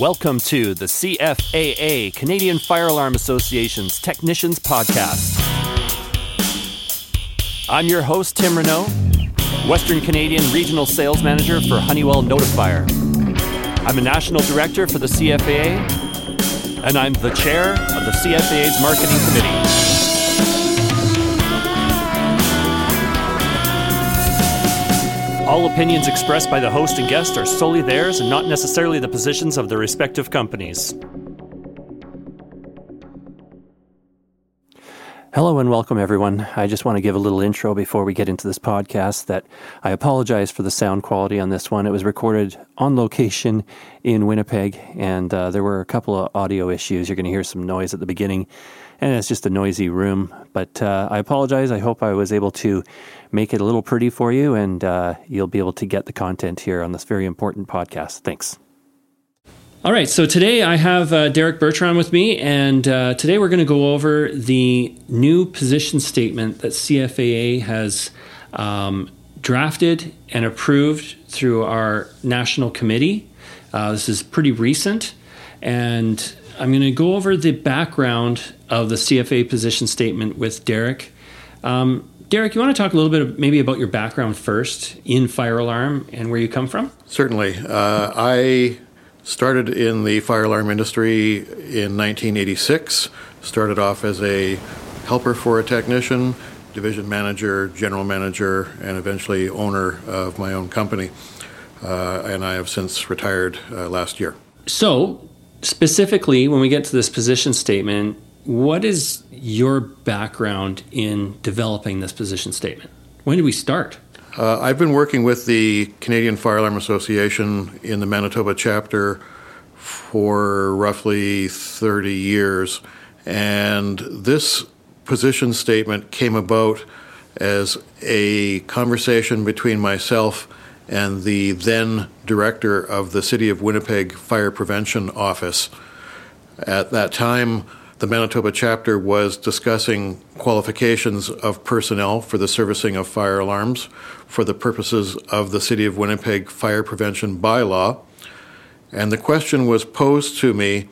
Welcome to the CFAA, Canadian Fire Alarm Association's Technicians Podcast. I'm your host, Tim Renault, Western Canadian Regional Sales Manager for Honeywell Notifier. I'm a National Director for the CFAA, and I'm the Chair of the CFAA's Marketing Committee. All opinions expressed by the host and guest are solely theirs and not necessarily the positions of their respective companies. Hello and welcome, everyone. I just want to give a little intro before we get into this podcast that I apologize for the sound quality on this one. It was recorded on location in Winnipeg, and uh, there were a couple of audio issues. You're going to hear some noise at the beginning, and it's just a noisy room. But uh, I apologize. I hope I was able to make it a little pretty for you, and uh, you'll be able to get the content here on this very important podcast. Thanks. All right, so today I have uh, Derrick Bertrand with me, and uh, today we're going to go over the new position statement that CFAA has um, drafted and approved through our national committee. Uh, this is pretty recent, and I'm going to go over the background of the CFA position statement with Derrick. Um, Derrick, you want to talk a little bit maybe about your background first in fire alarm and where you come from? Certainly. Uh, I started in the fire alarm industry in 1986. Started off as a helper for a technician, division manager, general manager, and eventually owner of my own company. Uh, and I have since retired uh, last year. So, specifically, when we get to this position statement, what is your background in developing this position statement? When did we start? Uh, I've been working with the Canadian Fire Alarm Association in the Manitoba chapter for roughly 30 years. And this position statement came about as a conversation between myself and the then director of the City of Winnipeg Fire Prevention Office. At that time, the Manitoba chapter was discussing qualifications of personnel for the servicing of fire alarms for the purposes of the City of Winnipeg Fire Prevention Bylaw. And the question was posed to me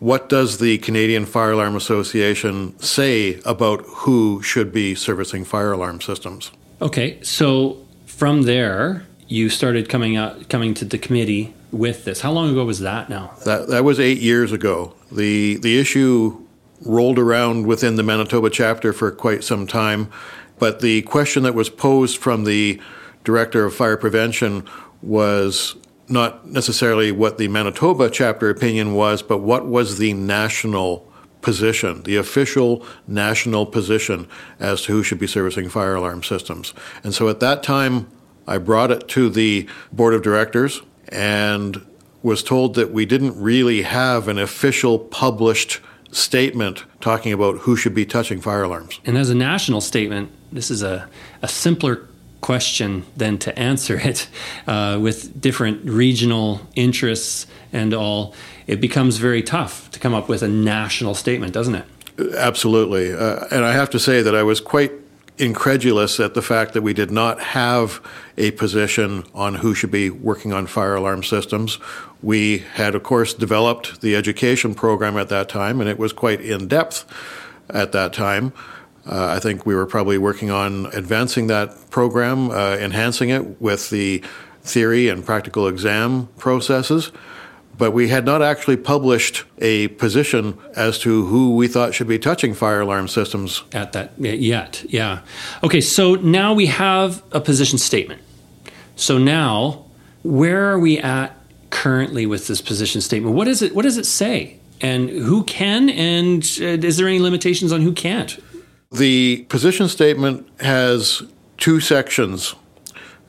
what does the Canadian Fire Alarm Association say about who should be servicing fire alarm systems? Okay, so from there, you started coming out coming to the committee with this. How long ago was that now? That that was 8 years ago. The the issue rolled around within the Manitoba chapter for quite some time, but the question that was posed from the director of fire prevention was not necessarily what the Manitoba chapter opinion was, but what was the national position, the official national position as to who should be servicing fire alarm systems. And so at that time, I brought it to the board of directors and was told that we didn't really have an official published statement talking about who should be touching fire alarms. And as a national statement, this is a, a simpler question than to answer it uh, with different regional interests and all. It becomes very tough to come up with a national statement, doesn't it? Absolutely. Uh, and I have to say that I was quite incredulous at the fact that we did not have a position on who should be working on fire alarm systems. We had, of course, developed the education program at that time, and it was quite in depth at that time. Uh, I think we were probably working on advancing that program, uh, enhancing it with the theory and practical exam processes but we had not actually published a position as to who we thought should be touching fire alarm systems at that yet. Yeah. Okay, so now we have a position statement. So now, where are we at currently with this position statement? What is it? What does it say? And who can? And uh, is there any limitations on who can't? The position statement has two sections.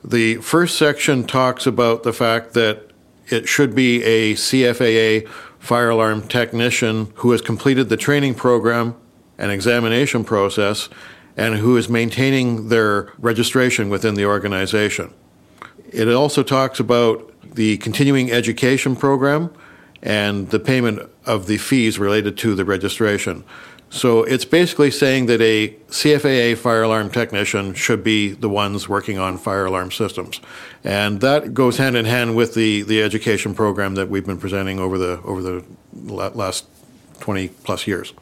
The first section talks about the fact that it should be a CFAA fire alarm technician who has completed the training program and examination process and who is maintaining their registration within the organization. It also talks about the continuing education program and the payment of the fees related to the registration. So it's basically saying that a CFAA fire alarm technician should be the ones working on fire alarm systems. And that goes hand in hand with the, the education program that we've been presenting over the over the last 20 plus years.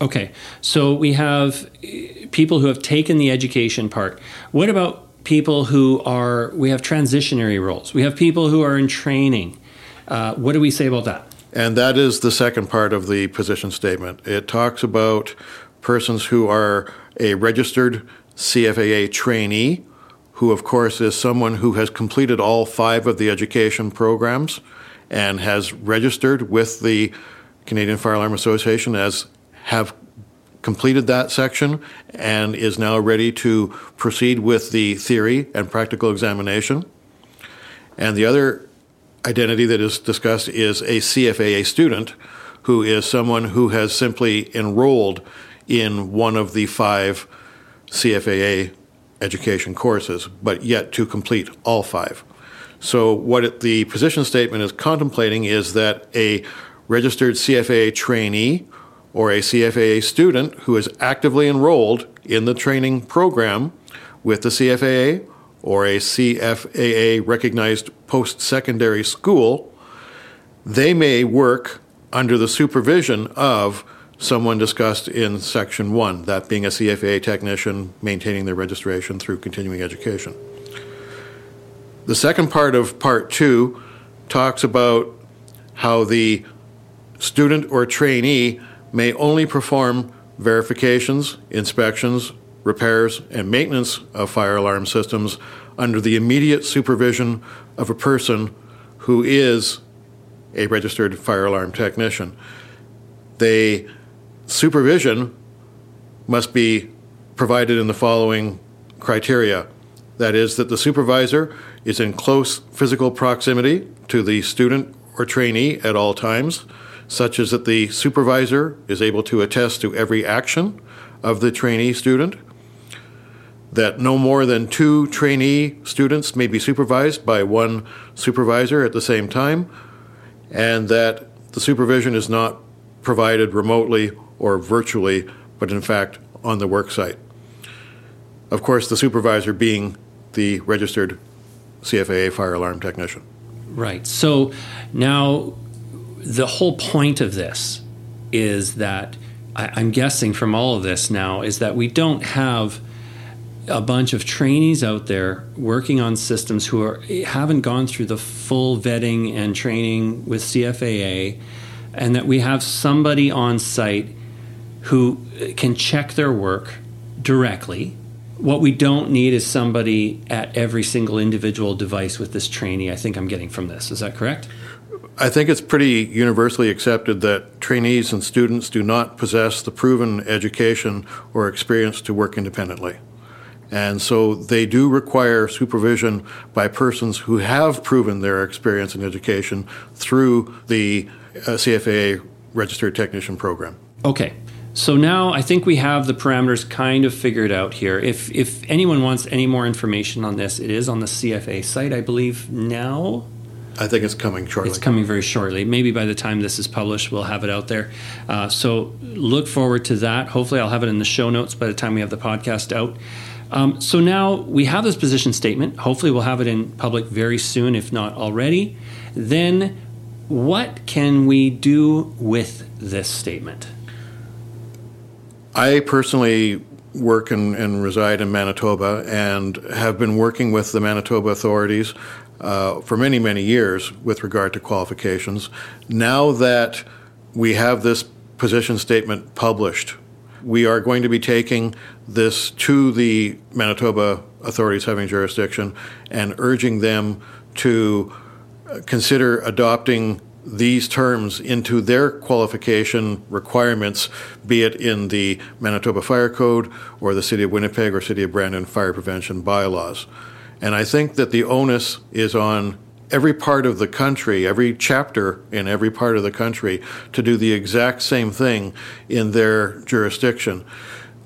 Okay. So we have people who have taken the education part. What about people who are we have transitionary roles. We have people who are in training. Uh, what do we say about that? And that is the second part of the position statement. It talks about persons who are a registered CFAA trainee, who, of course, is someone who has completed all five of the education programs and has registered with the Canadian Fire Alarm Association as have completed that section and is now ready to proceed with the theory and practical examination. And the other identity that is discussed is a CFAA student who is someone who has simply enrolled in one of the five CFAA education courses, but yet to complete all five. So, what it, the position statement is contemplating is that a registered CFAA trainee or a CFAA student who is actively enrolled in the training program with the CFAA or a CFAA recognized post secondary school, they may work under the supervision of someone discussed in Section 1, that being a CFAA technician maintaining their registration through continuing education. The second part of Part 2 talks about how the student or trainee may only perform verifications, inspections, repairs, and maintenance of fire alarm systems under the immediate supervision of a person who is a registered fire alarm technician. The supervision must be provided in the following criteria that is, that the supervisor is in close physical proximity to the student or trainee at all times such as that the supervisor is able to attest to every action of the trainee student, that no more than two trainee students may be supervised by one supervisor at the same time, and that the supervision is not provided remotely or virtually, but in fact on the work site. Of course, the supervisor being the registered CFAA fire alarm technician. Right. So now the whole point of this is that I, am guessing from all of this now is that we don't have a bunch of trainees out there working on systems who are haven't gone through the full vetting and training with CFAA, and that we have somebody on site who can check their work directly. What we don't need is somebody at every single individual device with this trainee. I think I'm getting from this. Is that correct? I think it's pretty universally accepted that trainees and students do not possess the proven education or experience to work independently. And so they do require supervision by persons who have proven their experience and education through the uh, CFAA registered technician program. Okay. So now I think we have the parameters kind of figured out here. If if anyone wants any more information on this, it is on the CFA site, I believe now. I think it's coming shortly. It's coming very shortly. Maybe by the time this is published, we'll have it out there. Uh, so look forward to that. Hopefully, I'll have it in the show notes by the time we have the podcast out. Um, so now we have this position statement. Hopefully, we'll have it in public very soon, if not already. Then, what can we do with this statement? I personally work and, reside in Manitoba and have been working with the Manitoba authorities uh, for many, many years with regard to qualifications. Now that we have this position statement published, we are going to be taking this to the Manitoba authorities having jurisdiction and urging them to consider adopting these terms into their qualification requirements, be it in the Manitoba Fire Code or the City of Winnipeg or City of Brandon fire prevention bylaws. And I think that the onus is on every part of the country, every chapter in every part of the country, to do the exact same thing in their jurisdiction.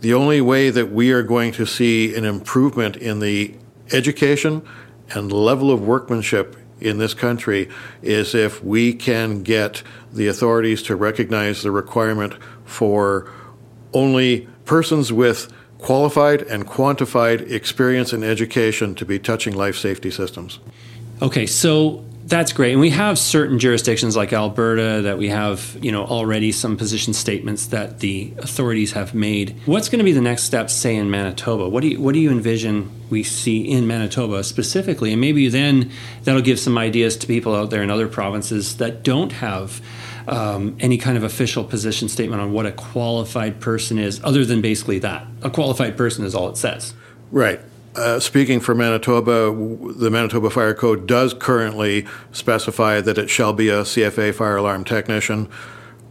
The only way that we are going to see an improvement in the education and level of workmanship in this country is if we can get the authorities to recognize the requirement for only persons with qualified and quantified experience and education to be touching life safety systems. Okay, so that's great. And we have certain jurisdictions like Alberta that we have, you know, already some position statements that the authorities have made. What's going to be the next step, say in Manitoba? What do you what do you envision we see in Manitoba specifically? And maybe then that'll give some ideas to people out there in other provinces that don't have um, any kind of official position statement on what a qualified person is, other than basically that. A qualified person is all it says. Right. Uh, speaking for Manitoba, the Manitoba Fire Code does currently specify that it shall be a CFA fire alarm technician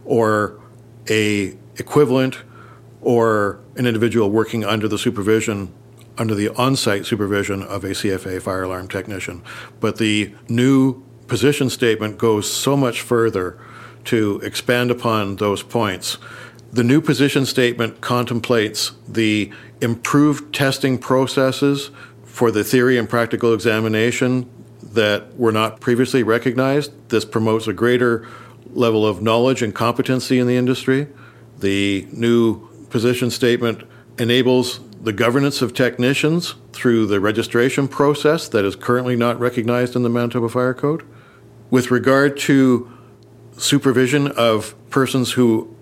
or a equivalent or an individual working under the supervision under the on-site supervision of a CFA fire alarm technician. But the new position statement goes so much further to expand upon those points. The new position statement contemplates the improved testing processes for the theory and practical examination that were not previously recognized. This promotes a greater level of knowledge and competency in the industry. The new position statement enables the governance of technicians through the registration process that is currently not recognized in the Manitoba Fire Code. With regard to supervision of persons who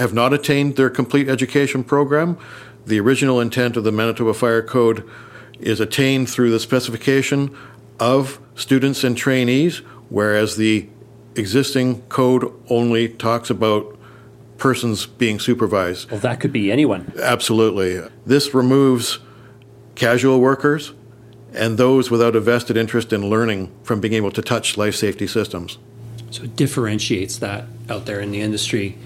have not attained their complete education program. The original intent of the Manitoba Fire Code is attained through the specification of students and trainees, whereas the existing code only talks about persons being supervised. Well, that could be anyone. Absolutely. This removes casual workers and those without a vested interest in learning from being able to touch life safety systems. So it differentiates that out there in the industry.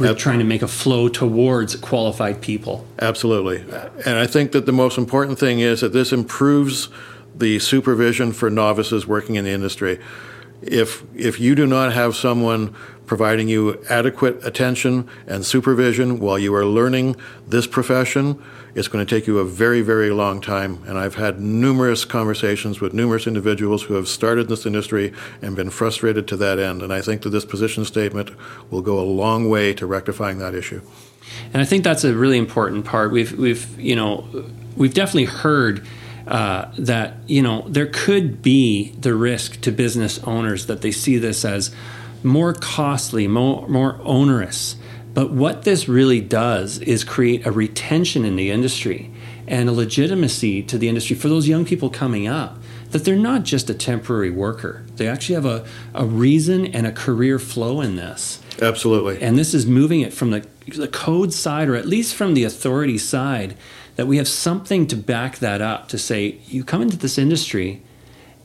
We're trying to make a flow towards qualified people. Absolutely. And I think that the most important thing is that this improves the supervision for novices working in the industry. If, if you do not have someone providing you adequate attention and supervision while you are learning this profession, it's going to take you a very, very long time. And I've had numerous conversations with numerous individuals who have started this industry and been frustrated to that end. And I think that this position statement will go a long way to rectifying that issue. And I think that's a really important part. We've, we've, you know, we've definitely heard uh, that you know there could be the risk to business owners that they see this as more costly, more more onerous but what this really does is create a retention in the industry and a legitimacy to the industry for those young people coming up that they're not just a temporary worker. They actually have a, a reason and a career flow in this. Absolutely. And this is moving it from the, the code side, or at least from the authority side, that we have something to back that up to say, you come into this industry,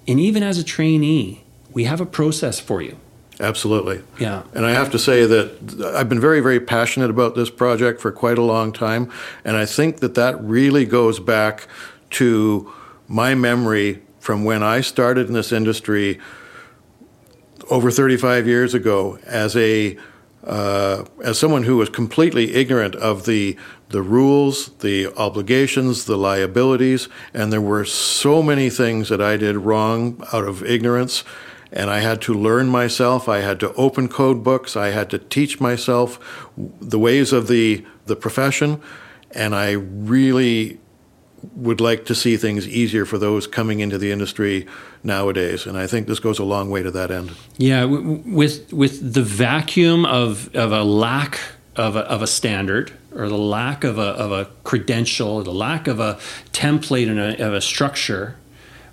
and even as a trainee, we have a process for you. Absolutely. Yeah. And I have to say that I've been very, very passionate about this project for quite a long time. And I think that that really goes back to my memory from when I started in this industry over 35 years ago as a uh, as someone who was completely ignorant of the the rules, the obligations, the liabilities, and there were so many things that I did wrong out of ignorance and I had to learn myself. I had to open code books. I had to teach myself the ways of the the profession, and I really would like to see things easier for those coming into the industry nowadays, and I think this goes a long way to that end. Yeah, with with the vacuum of of a lack of a, of a standard or the lack of a, of a credential, the lack of a template and a, of a structure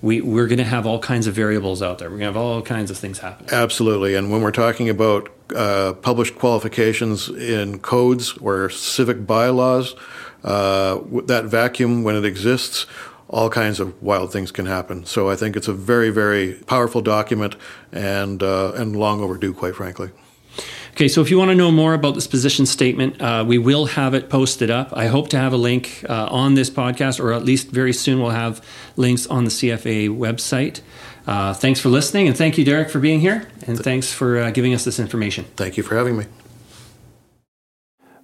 we, we're going to have all kinds of variables out there. We're going to have all kinds of things happen. Absolutely. And when we're talking about uh, published qualifications in codes or civic bylaws, uh, that vacuum, when it exists, all kinds of wild things can happen. So I think it's a very, very powerful document and, uh, and long overdue, quite frankly. Okay, so if you want to know more about this position statement, uh, we will have it posted up. I hope to have a link uh, on this podcast, or at least very soon we'll have links on the CFA website. Uh, thanks for listening, and thank you, Derrick, for being here, and thanks for uh, giving us this information. Thank you for having me.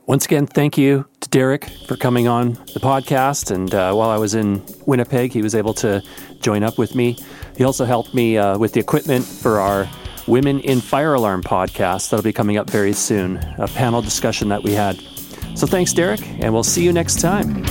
Once again, thank you to Derrick for coming on the podcast. And uh, while I was in Winnipeg, he was able to join up with me. He also helped me uh, with the equipment for our Women in Fire Alarm podcast that'll be coming up very soon, a panel discussion that we had. So thanks, Derrick, and we'll see you next time.